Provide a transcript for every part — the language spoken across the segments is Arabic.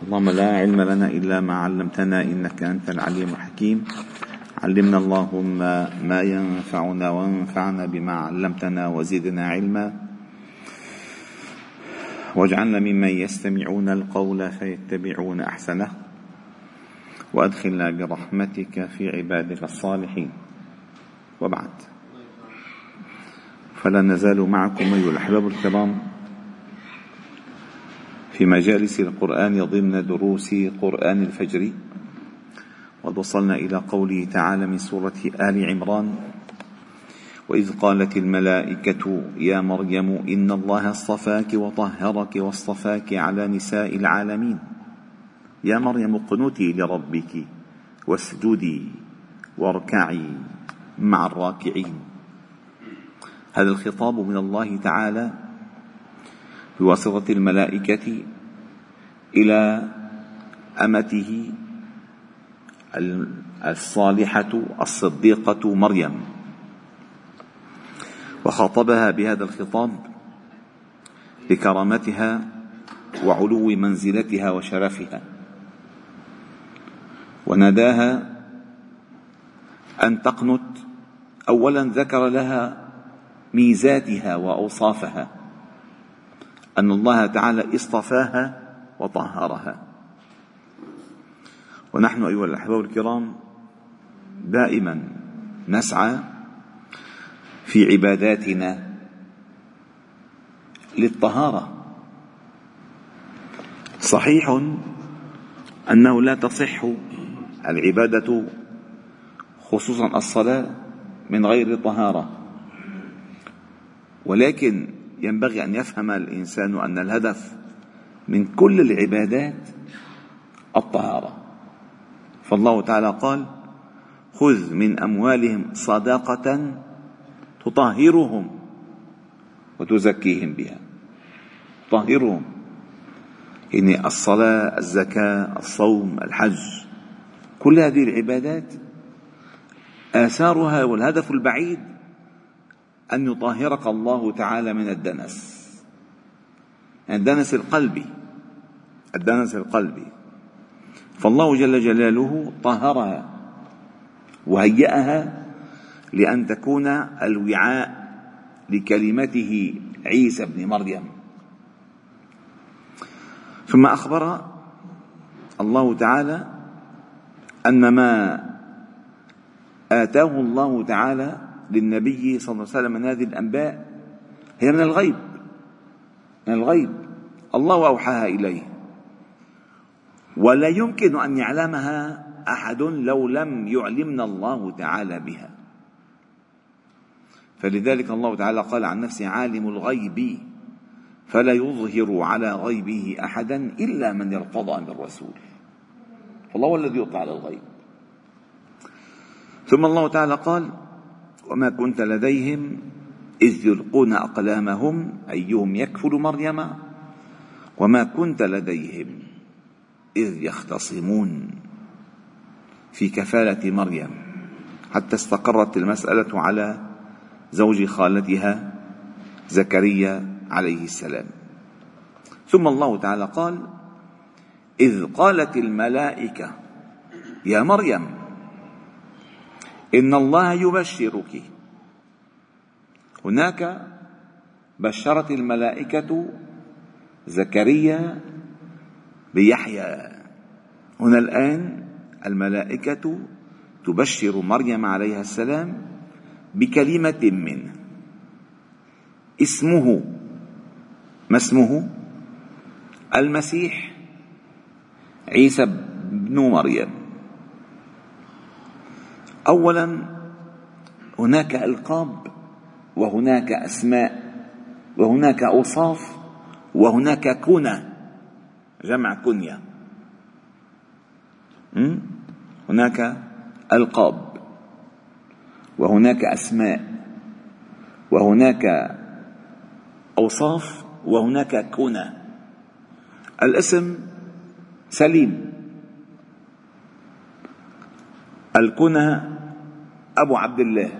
اللهم لا علم لنا إلا ما علمتنا إنك أنت العليم الحكيم. علمنا اللهم ما ينفعنا وانفعنا بما علمتنا وزدنا علما. واجعلنا ممن يستمعون القول فيتبعون أحسنه. وأدخلنا برحمتك في عبادك الصالحين. وبعد. فلا نزال معكم أيها الأحباب الكرام. في مجالس القرآن ضمن دروس قرآن الفجر. وقد وصلنا إلى قوله تعالى من سورة آل عمران وإذ قالت الملائكة يا مريم إن الله اصطفاك وطهرك واصطفاك على نساء العالمين. يا مريم اقنتي لربك واسجدي واركعي مع الراكعين. هذا الخطاب من الله تعالى بواسطة الملائكة إلى أمته الصالحة الصديقة مريم. وخاطبها بهذا الخطاب لكرامتها وعلو منزلتها وشرفها. وناداها أن تقنت أولا ذكر لها ميزاتها وأوصافها أن الله تعالى اصطفاها وطهرها. ونحن أيها الأحباب الكرام دائما نسعى في عباداتنا للطهارة. صحيح أنه لا تصح العبادة خصوصا الصلاة من غير طهارة. ولكن ينبغي أن يفهم الإنسان أن الهدف من كل العبادات الطهارة. فالله تعالى قال خذ من أموالهم صدقة تطهرهم وتزكيهم بها. تطهرهم. يعني الصلاة الزكاة الصوم الحج. كل هذه العبادات آثارها والهدف البعيد أن يطهرك الله تعالى من الدنس الدنس القلبي. الدنس القلبي فالله جل جلاله طهرها وهيأها لأن تكون الوعاء لكلمته عيسى ابن مريم. ثم أخبر الله تعالى أن ما آتاه الله تعالى للنبي صلى الله عليه وسلم من هذه الأنباء هي من الغيب من الغيب. الله أوحاها إليه. ولا يمكن أن يعلمها أحد لو لم يعلمنا الله تعالى بها. فلذلك الله تعالى قال عن نفسه عالم الغيب. فلا يظهر على غيبه أحدا إلا من ارتضى من رسول. فالله هو الذي يطلع على الغيب. ثم الله تعالى قال وما كنت لديهم إذ يلقون أقلامهم أيهم يكفل مريم وما كنت لديهم إذ يختصمون في كفالة مريم حتى استقرت المسألة على زوج خالتها زكريا عليه السلام. ثم الله تعالى قال إذ قالت الملائكة يا مريم إن الله يبشرك. هناك بشرت الملائكة زكريا بيحيى. هنا الآن الملائكة تبشر مريم عليها السلام بكلمة منه اسمه. ما اسمه؟ المسيح عيسى بن مريم. اولا هناك ألقاب وهناك أسماء وهناك أوصاف وهناك كنى. جمع كنية. هناك ألقاب وهناك أسماء وهناك أوصاف وهناك كنى الاسم سليم. الكنى أبو عبد الله.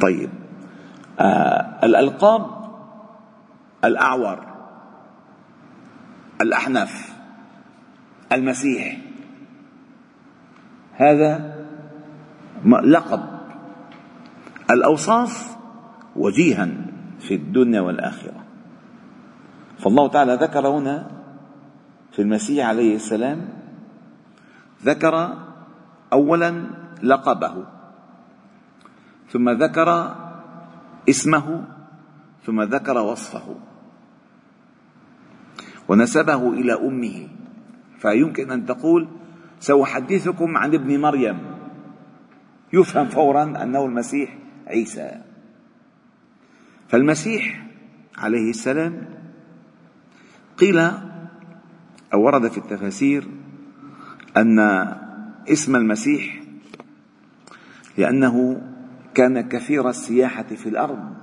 طيب. آه الألقاب الأعور الأحناف المسيح. هذا لقب. الأوصاف وجيها في الدنيا والآخرة. فالله تعالى ذكر هنا في المسيح عليه السلام ذكر أولا لقبه ثم ذكر اسمه ثم ذكر وصفه. ونسبه إلى أمه. فيمكن أن تقول سأحدثكم عن ابن مريم. يفهم فورا أنه المسيح عيسى. فالمسيح عليه السلام قيل أو ورد في التفاسير أن اسم المسيح لأنه كان كثير السياحة في الأرض.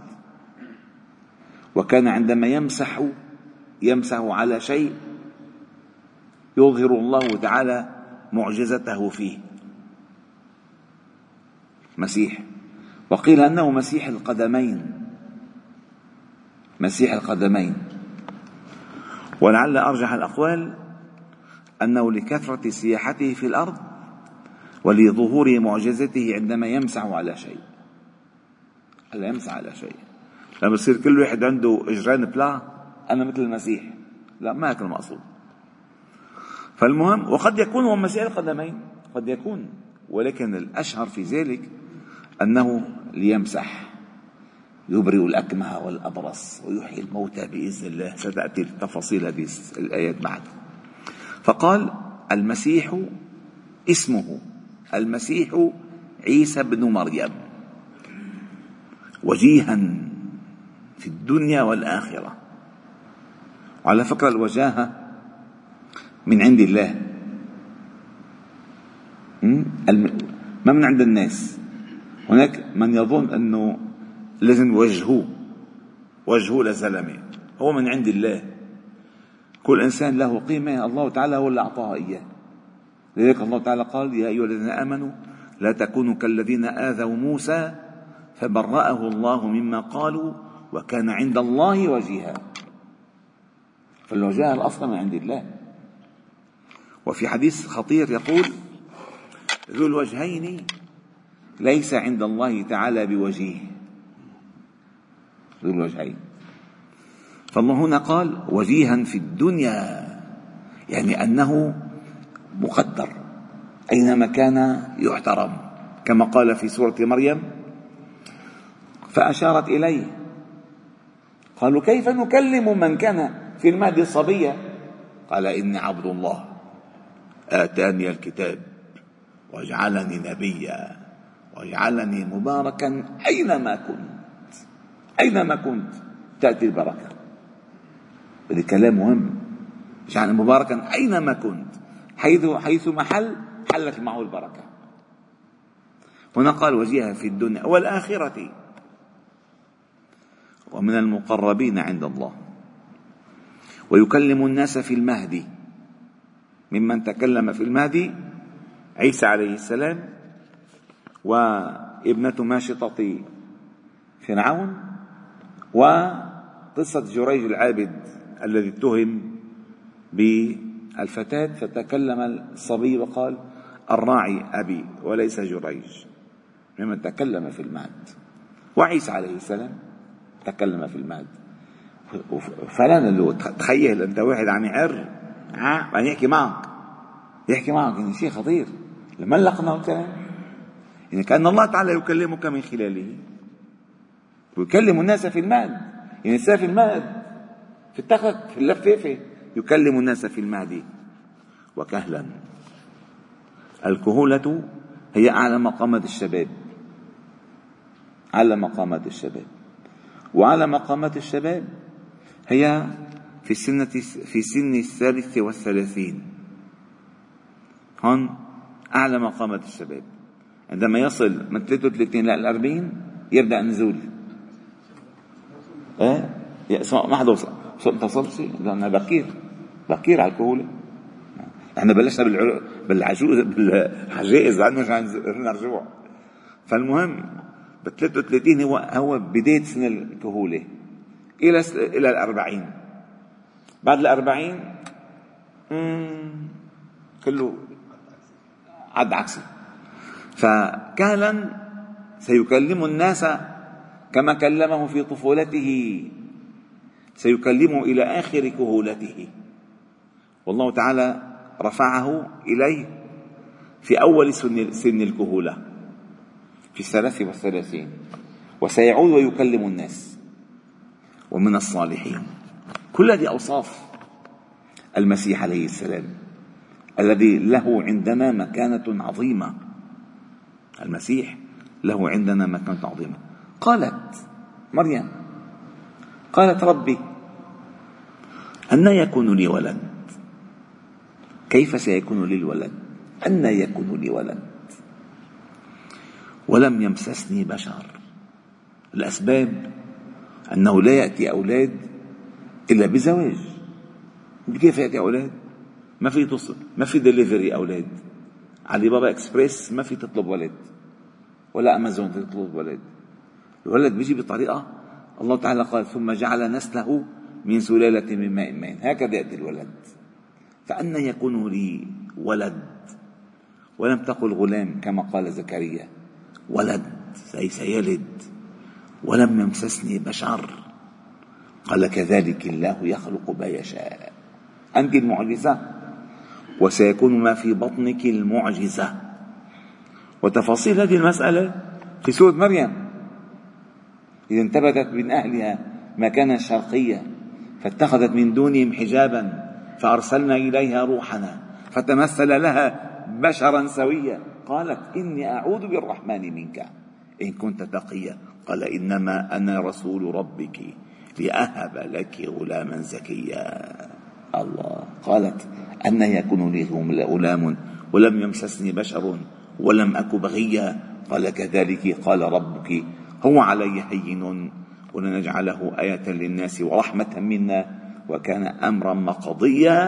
وكان عندما يمسح يمسح على شيء يظهر الله تعالى معجزته فيه. مسيح. وقيل أنه مسيح القدمين. مسيح القدمين. ولعل أرجح الأقوال أنه لكثرة سياحته في الأرض ولظهور معجزته عندما يمسح على شيء. هلا يمسح على شيء. لما يصير كل واحد عنده اجران بلا. أنا مثل المسيح. لا ما هيك المقصود فالمهم وقد يكون هو مسيح القدمين. قد يكون ولكن الأشهر في ذلك أنه ليمسح يبرئ الأكمه والأبرص ويحيي الموتى بإذن الله. ستأتي تفاصيل هذه الآيات بعد. فقال المسيح اسمه المسيح عيسى بن مريم. وجيها في الدنيا والآخرة. وعلى فكرة الوجاهة من عند الله. ما من عند الناس. هناك من يظن أنه لازم وجهه وجهه لزلمه هو من عند الله. كل إنسان له قيمة الله تعالى هو اللي أعطاها إياه. لذلك الله تعالى قال يا أيها الذين آمنوا لا تكونوا كالذين آذوا موسى فبرأه الله مما قالوا وكان عند الله وجيها. فالوجاهة الاصل من عند الله. وفي حديث خطير يقول ذو الوجهين ليس عند الله تعالى بوجيه ذو الوجهين. فالله هنا قال وجيها في الدنيا يعني أنه مقدر أينما كان يحترم. كما قال في سورة مريم فأشارت إليه. قالوا كيف نكلم من كان في المهد صبيا قال إني عبد الله آتاني الكتاب واجعلني نبيا واجعلني مباركا أينما كنت أينما كنت. تأتي البركة. هذا كلام مهم. اجعلني مباركا أينما كنت. حيث حيث محل حلت معه البركة. هنا قال وجيها في الدنيا والآخرة. ومن المقربين عند الله. ويكلم الناس في المهدي. ممن تكلم في المهدي عيسى عليه السلام وابنة ماشطة فرعون وقصة جريج العابد الذي اتهم بالفتاة. فتكلم الصبي وقال الراعي أبي وليس جريج. ممن تكلم في المهد. وعيسى عليه السلام تكلم في المهد. فلان تخيل أنت واحد عم يعر ها؟ بعدين يحكي معك. يحكي معك يعني شيء خطير. لما لقنا الكلام يعني كأن الله تعالى يكلمك من خلاله. ويكلم الناس في المهد. يعني في المهد في التخت في اللفافة يكلم الناس في المهد. وكهلا. الكهولة هي أعلى مقامات الشباب. أعلى مقامات الشباب. وأعلى مقامات الشباب هي في سنة في سن الثالث والثلاثين. هون أعلى مقامات الشباب. عندما يصل من 33 إلى 40 يبدأ النزول إيه؟ ما حدا وصل. أنت وصلت لأن بكير. بكير على الكهولة إحنا بلشنا بالعجوز بالعجائز. بعدنا نرجع فالمهم ب 33 هو هو بداية سن الكهولة إلى إلى الأربعين. بعد الأربعين كله عد عكسي. فكهلا سيكلم الناس كما كلمه في طفولته. سيكلمه إلى آخر كهولته. والله تعالى رفعه إليه في أول سن, سن الكهولة في الثلاث والثلاثين. وسيعود ويكلم الناس. ومن الصالحين. كل هذه أوصاف المسيح عليه السلام الذي له عندنا مكانة عظيمة. المسيح له عندنا مكانة عظيمة. قالت مريم قالت ربي أن يكون لي ولد. كيف سيكون لي الولد؟ أن يكون لي ولد. ولم يمسسني بشر. الأسباب أنه لا يأتي أولاد إلا بزواج. كيف يأتي أولاد؟ ما في تصل ما في دليفري أولاد. علي بابا إكسبريس ما في تطلب ولد ولا أمازون تطلب ولد. الولد بيجي بطريقة الله تعالى قال ثم جعل نسله من سلالة من ماء مين هكذا يأتي الولد. فأنا يكون لي ولد ولم تقل غلام كما قال زكريا. ولد أي سيلد. ولم يمسسني بشر. قال كذلك الله يخلق ما يشاء. أنت المعجزة؟ وسيكون ما في بطنك المعجزة. وتفاصيل هذه المسألة في سورة مريم. إذا انتبذت من أهلها مكانا شرقيا فاتخذت من دونهم حجابا فأرسلنا إليها روحنا فتمثل لها بشرا سويا. قالت إني أعوذ بالرحمن منك. إن كنت تقيا. قال إنما أنا رسول ربك لأهب لك غلاما زكيا. الله. قالت أن يكون لي غلام ولم يمسسني بشر ولم أك بغيا. قال كذلك. قال ربك. هو علي هين. ولنجعله آية للناس ورحمة منا. وكان أمرا مقضيا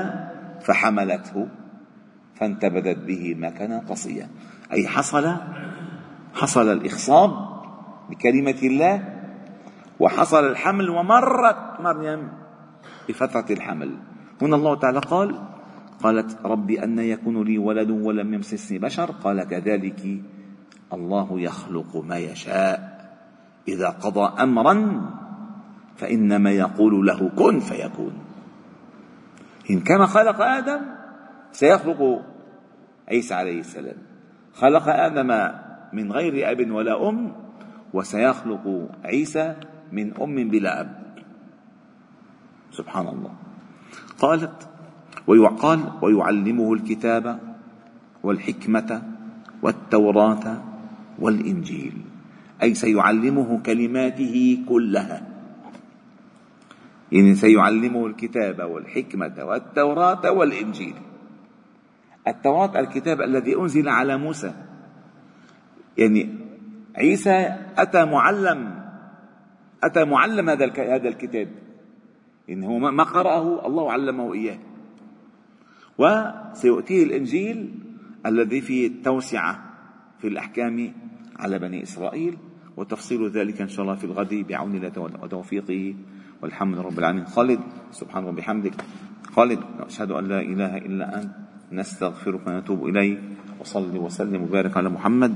فحملته فانتبذت به مكانا قصيا. أي حصل حصل الإخصاب بكلمة الله وحصل الحمل ومرت مريم بفترة الحمل. هنا الله تعالى قال قالت ربي أن يكون لي ولد ولم يمسسني بشر. قال كذلك الله يخلق ما يشاء. إذا قضى أمرا فإنما يقول له كن فيكون. إن كما خلق آدم سيخلق عيسى عليه السلام. خلق آدم من غير أب ولا أم وسيخلق عيسى من أم بلا أب. سبحان الله. قالت ويقال ويعلمه الكتاب والحكمة والتوراة والإنجيل. أي سيعلمه كلماته كلها. يعني سيعلمه الكتاب والحكمة والتوراة والإنجيل. التوراة الكتاب الذي أنزل على موسى. يعني عيسى أتى معلم أتى معلم هذا هذا الكتاب. إن هو ما قرأه الله علمه إياه. وسيؤتيه الإنجيل الذي فيه التوسعة في الأحكام على بني إسرائيل وتفصيل ذلك إن شاء الله في الغد بعون الله وتوفيقه. والحمد رب العالمين. خالد سبحان الله وبحمدك خالد أشهد أن لا إله إلا أنت. نستغفرك ونتوب إليك. وصلي وسلم وبارك على محمد.